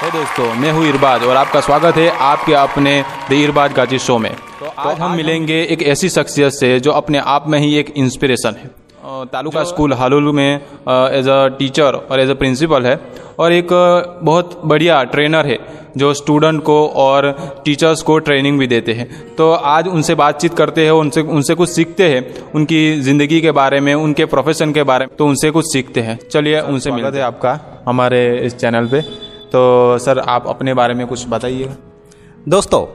हे दोस्तों मैं हूँ इरबाज और आपका स्वागत है आपके अपने द इरबाज गाजी शो में। तो आज हम मिलेंगे एक ऐसी शख्सियत से जो अपने आप में ही एक इंस्पिरेशन है। तालुका स्कूल हालुलू में एज अ टीचर और एज अ प्रिंसिपल है और एक बहुत बढ़िया ट्रेनर है जो स्टूडेंट को और टीचर्स को ट्रेनिंग भी देते हैं। तो आज उनसे बातचीत करते हैं उनसे उनसे कुछ सीखते हैं उनकी ज़िंदगी के बारे में उनके प्रोफेशन के बारे में तो उनसे कुछ सीखते हैं। चलिए उनसे मिलते हैं आपका हमारे इस चैनल पे। तो सर, आप अपने बारे में कुछ बताइएगा। दोस्तों,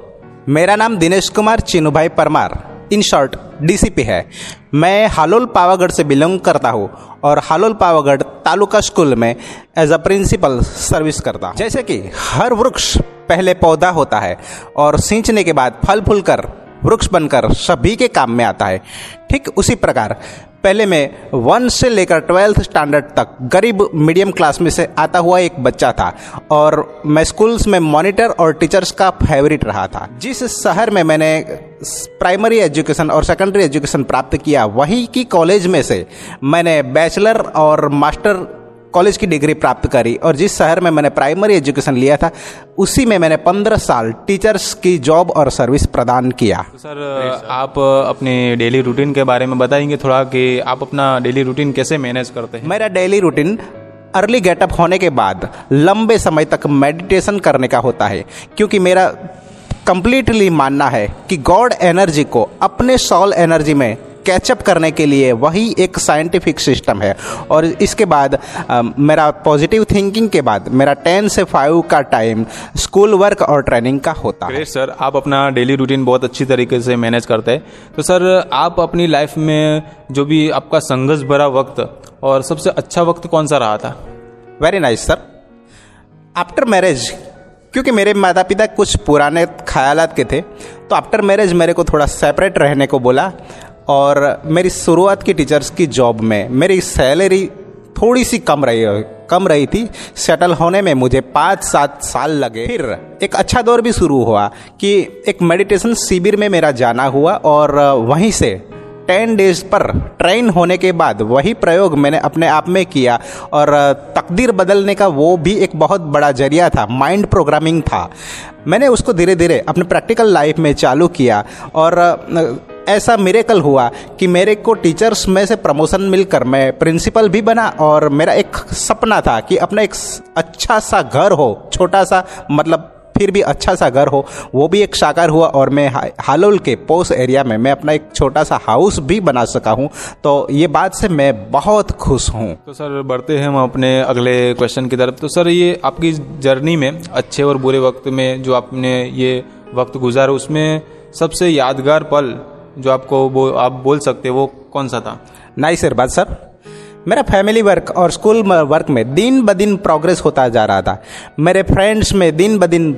मेरा नाम दिनेश कुमार चिनु भाई परमार। इन शॉर्ट डीसीपी है। मैं हालोल पावागढ़ से बिलोंग करता हूँ और हालोल पावागढ़ तालुका स्कूल में एज अ प्रिंसिपल सर्विस करता हूँ। जैसे कि हर वृक्ष पहले पौधा होता है और सींचने के बाद फल फूल कर वृक्ष बनकर सभी के काम में आता है। ठीक उसी प्रकार, पहले मैं वन से लेकर ट्वेल्थ स्टैंडर्ड तक गरीब मीडियम क्लास में से आता हुआ एक बच्चा था और मैं स्कूल्स में मॉनिटर और टीचर्स का फेवरेट रहा था। जिस शहर में मैंने प्राइमरी एजुकेशन और सेकेंडरी एजुकेशन प्राप्त किया, वही की कॉलेज में से मैंने बैचलर और मास्टर कॉलेज की डिग्री प्राप्त करी और जिस शहर में मैंने प्राइमरी एजुकेशन लिया था उसी में मैंने पंद्रह साल टीचर्स की जॉब और सर्विस प्रदान किया। तो सर आप अपने डेली रूटीन के बारे में बताएँगे थोड़ा कि आप अपना डेली रूटीन कैसे मैनेज करते हैं? मेरा डेली रूटीन अर्ली गेटअप होने के बाद लंबे समय तक मेडिटेशन करने का होता है क्योंकि मेरा कंप्लीटली मानना है कि गॉड एनर्जी को अपने सॉल एनर्जी में कैचअप करने के लिए वही एक साइंटिफिक सिस्टम है। और इसके बाद अ, मेरा पॉजिटिव थिंकिंग के बाद मेरा टेन से फाइव का टाइम स्कूल वर्क और ट्रेनिंग का होता है। सर आप अपना डेली रूटीन बहुत अच्छी तरीके से मैनेज करते हैं। तो सर आप अपनी लाइफ में जो भी आपका संघर्ष भरा वक्त और सबसे अच्छा वक्त कौन सा रहा था? Very nice sir after marriage क्योंकि मेरे माता पिता कुछ पुराने ख्यालात के थे तो आफ्टर मैरिज मेरे को थोड़ा सेपरेट रहने को बोला। और मेरी शुरुआत की टीचर्स की जॉब में मेरी सैलरी थोड़ी सी कम रही कम रही थी। सेटल होने में मुझे पाँच सात साल लगे। फिर एक अच्छा दौर भी शुरू हुआ कि एक मेडिटेशन शिविर में मेरा जाना हुआ और वहीं से टेन डेज़ पर ट्रेन होने के बाद वही प्रयोग मैंने अपने आप में किया और तकदीर बदलने का वो भी एक बहुत बड़ा ज़रिया था माइंड प्रोग्रामिंग था। मैंने उसको धीरे धीरे अपने प्रैक्टिकल लाइफ में चालू किया और ऐसा मिरेकल हुआ कि मेरे को टीचर्स में से प्रमोशन मिलकर मैं प्रिंसिपल भी बना और मेरा एक सपना था कि अपना एक अच्छा सा घर हो, छोटा सा मतलब फिर भी अच्छा सा घर हो। वो भी एक साकार हुआ और मैं हालोल के पोस एरिया में मैं अपना एक छोटा सा हाउस भी बना सका हूँ। तो ये बात से मैं बहुत खुश हूँ। तो सर, बढ़ते हैं हम अपने अगले क्वेश्चन की तरफ़। तो सर, ये आपकी जर्नी में, अच्छे और बुरे वक्त में जो आपने ये वक्त गुजारा, उसमें सबसे यादगार पल जो आपको वो, आप बोल सकते वो कौन सा था? नाइस इरबाज सर। मेरा फैमिली वर्क और स्कूल वर्क में दिन ब दिन प्रोग्रेस होता जा रहा था। मेरे फ्रेंड्स में दिन ब दिन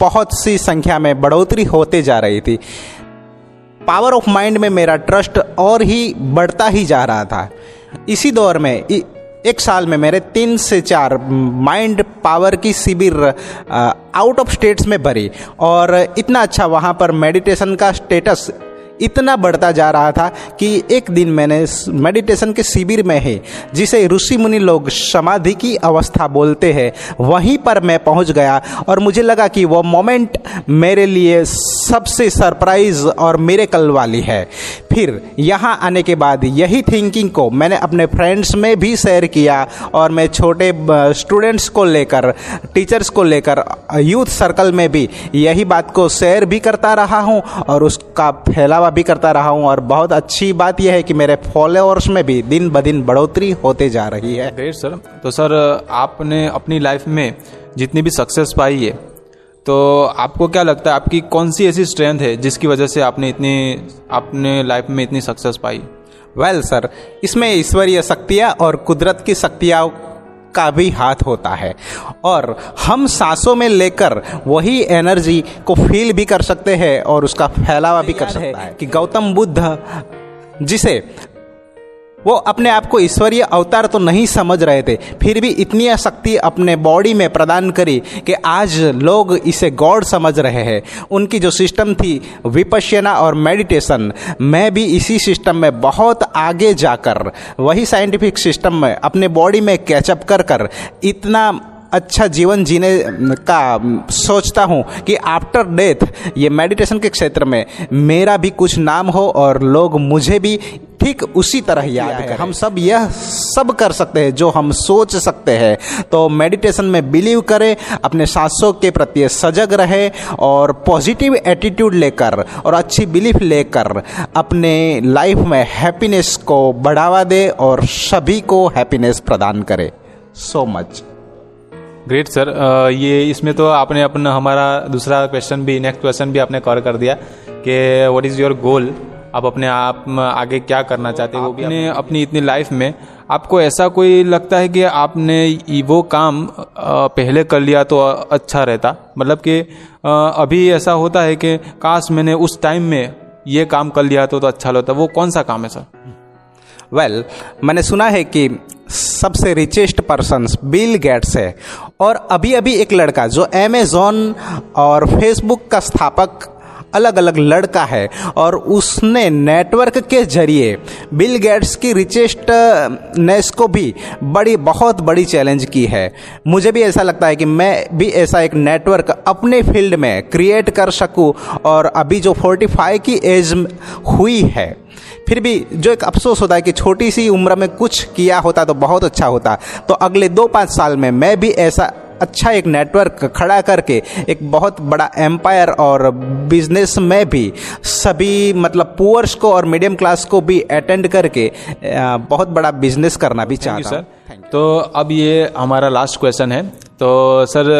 बहुत सी संख्या में बढ़ोतरी होते जा रही थी। पावर ऑफ़ माइंड में मेरा ट्रस्ट और ही बढ़ता ही जा रहा था। इसी दौर में एक साल में मेरे तीन से चार माइंड पावर की शिविर आउट ऑफ़ स्टेट्स में भरी। और इतना अच्छा वहाँ पर मेडिटेशन का स्टेटस इतना बढ़ता जा रहा था कि एक दिन मैंने मेडिटेशन के शिविर में ही, जिसे ऋषि मुनि लोग समाधि की अवस्था बोलते हैं, वहीं पर मैं पहुँच गया और मुझे लगा कि वो मोमेंट मेरे लिए सबसे सरप्राइज़ और मेरे कल वाली है। फिर यहाँ आने के बाद यही थिंकिंग को मैंने अपने फ्रेंड्स में भी शेयर किया और मैं छोटे स्टूडेंट्स को लेकर टीचर्स को लेकर यूथ सर्कल में भी यही बात को शेयर भी करता रहा हूँ और उसका फैलावा भी करता रहा हूँ और बहुत अच्छी बात यह है कि मेरे फॉलोअर्स में भी दिन ब दिन बढ़ोतरी होते जा रही है। ग्रेट सर तो सर आपने अपनी लाइफ में जितनी भी सक्सेस पाई है तो आपको क्या लगता है आपकी कौन सी ऐसी स्ट्रेंथ है जिसकी वजह से आपने इतनी अपने लाइफ में इतनी सक्सेस पाई? वेल well, सर इसमें ईश्वरीय शक्तियाँ और कुदरत की शक्तियाँ का भी हाथ होता है। और हम सांसों में लेकर वही एनर्जी को फील भी कर सकते हैं और उसका फैलावा भी कर सकते हैं। कि गौतम बुद्ध जिसे वो अपने आप को ईश्वरीय अवतार तो नहीं समझ रहे थे। फिर भी इतनी शक्ति अपने बॉडी में प्रदान करी कि आज लोग इसे गॉड समझ रहे हैं। उनकी जो सिस्टम थी, विपश्यना और मेडिटेशन मैं भी इसी सिस्टम में बहुत आगे जाकर, वही साइंटिफिक सिस्टम में अपने बॉडी में कैचअप कर कर, इतना अच्छा जीवन जीने का सोचता हूँ कि आफ्टर डेथ ये मेडिटेशन के क्षेत्र में मेरा भी कुछ नाम हो और लोग मुझे भी ठीक उसी तरह याद करें। हम सब यह सब कर सकते हैं जो हम सोच सकते हैं। तो मेडिटेशन में बिलीव करें अपने सांसों के प्रति सजग रहे और पॉजिटिव एटीट्यूड लेकर और अच्छी बिलीफ लेकर अपने लाइफ में हैप्पीनेस को बढ़ावा दे और सभी को हैप्पीनेस प्रदान करे। सो मच ग्रेट सर ये इसमें तो आपने अपना हमारा दूसरा क्वेश्चन भी नेक्स्ट क्वेश्चन भी आपने कवर कर दिया कि व्हाट इज़ योर गोल आप अपने आप आगे क्या करना चाहते हो वो भी अपने अपनी इतनी लाइफ में आपको ऐसा कोई लगता है कि आपने वो काम पहले कर लिया तो अच्छा रहता? मतलब कि अभी ऐसा होता है कि काश मैंने उस टाइम में ये काम कर लिया तो, तो अच्छा लगता। वो कौन सा काम है सर वेल well, मैंने सुना है कि सबसे रिचेस्ट पर्सन बिल गेट्स है। और अभी अभी एक लड़का जो अमेजोन और फेसबुक का स्थापक अलग अलग लड़का है, और उसने नेटवर्क के ज़रिए बिल गेट्स की रिचेस्टनेस को भी बड़ी, बहुत बड़ी चैलेंज की है। मुझे भी ऐसा लगता है कि मैं भी ऐसा एक नेटवर्क अपने फ़ील्ड में क्रिएट कर सकूँ, और अभी जो 45 की एज हुई है फिर भी जो एक अफसोस होता है कि छोटी सी उम्र में कुछ किया होता तो बहुत अच्छा होता। तो अगले दो पाँच साल में मैं भी ऐसा अच्छा एक नेटवर्क खड़ा करके एक बहुत बड़ा एम्पायर और बिज़नेस में भी सभी मतलब पुअर्स को और मीडियम क्लास को भी अटेंड करके बहुत बड़ा बिज़नेस करना भी चाहता हूँ। तो अब ये हमारा लास्ट क्वेश्चन है। तो सर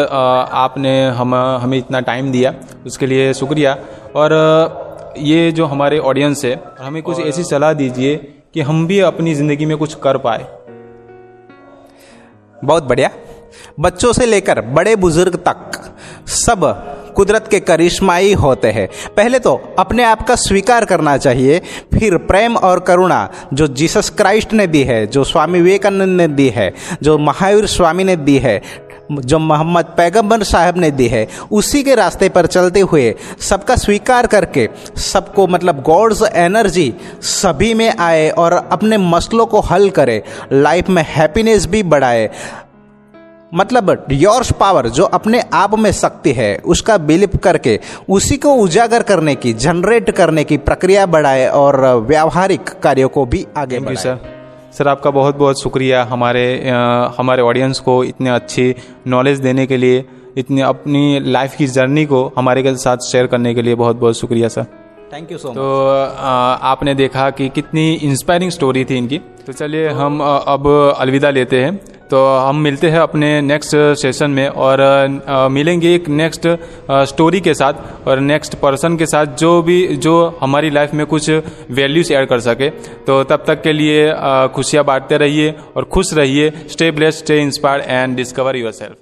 आपने हम हमें इतना टाइम दिया उसके लिए शुक्रिया। और ये जो हमारे ऑडियंस है हमें कुछ ऐसी सलाह दीजिए कि हम भी अपनी ज़िंदगी में कुछ कर पाए। बहुत बढ़िया। बच्चों से लेकर बड़े बुज़ुर्ग तक सब कुदरत के करिश्माई होते हैं। पहले तो अपने आप का स्वीकार करना चाहिए। फिर प्रेम और करुणा जो जीसस क्राइस्ट ने दी है जो स्वामी विवेकानंद ने दी है जो महावीर स्वामी ने दी है जो मोहम्मद पैगंबर साहब ने दी है उसी के रास्ते पर चलते हुए सबका स्वीकार करके सबको मतलब गॉड्स एनर्जी सभी में आए और अपने मसलों को हल करे लाइफ में हैप्पीनेस भी बढ़ाए। मतलब योर्स पावर जो अपने आप में शक्ति है उसका बिलीप करके उसी को उजागर करने की जनरेट करने की प्रक्रिया बढ़ाए और व्यावहारिक कार्यों को भी आगे बढ़ाए। सर सर आपका बहुत बहुत शुक्रिया हमारे आ, हमारे ऑडियंस को इतने अच्छी नॉलेज देने के लिए इतनी अपनी लाइफ की जर्नी को हमारे के साथ शेयर करने के लिए बहुत बहुत शुक्रिया sir. Thank you so much तो आपने देखा कि कितनी इंस्पायरिंग स्टोरी थी इनकी। तो चलिए हम अब अलविदा लेते हैं। तो हम मिलते हैं अपने नेक्स्ट सेशन में और मिलेंगे एक नेक्स्ट स्टोरी के साथ और नेक्स्ट पर्सन के साथ जो भी, जो हमारी लाइफ में कुछ वैल्यूज़ ऐड कर सके। तो तब तक के लिए खुशियाँ बांटते रहिए और खुश रहिए। Stay blessed stay inspire and discover yourself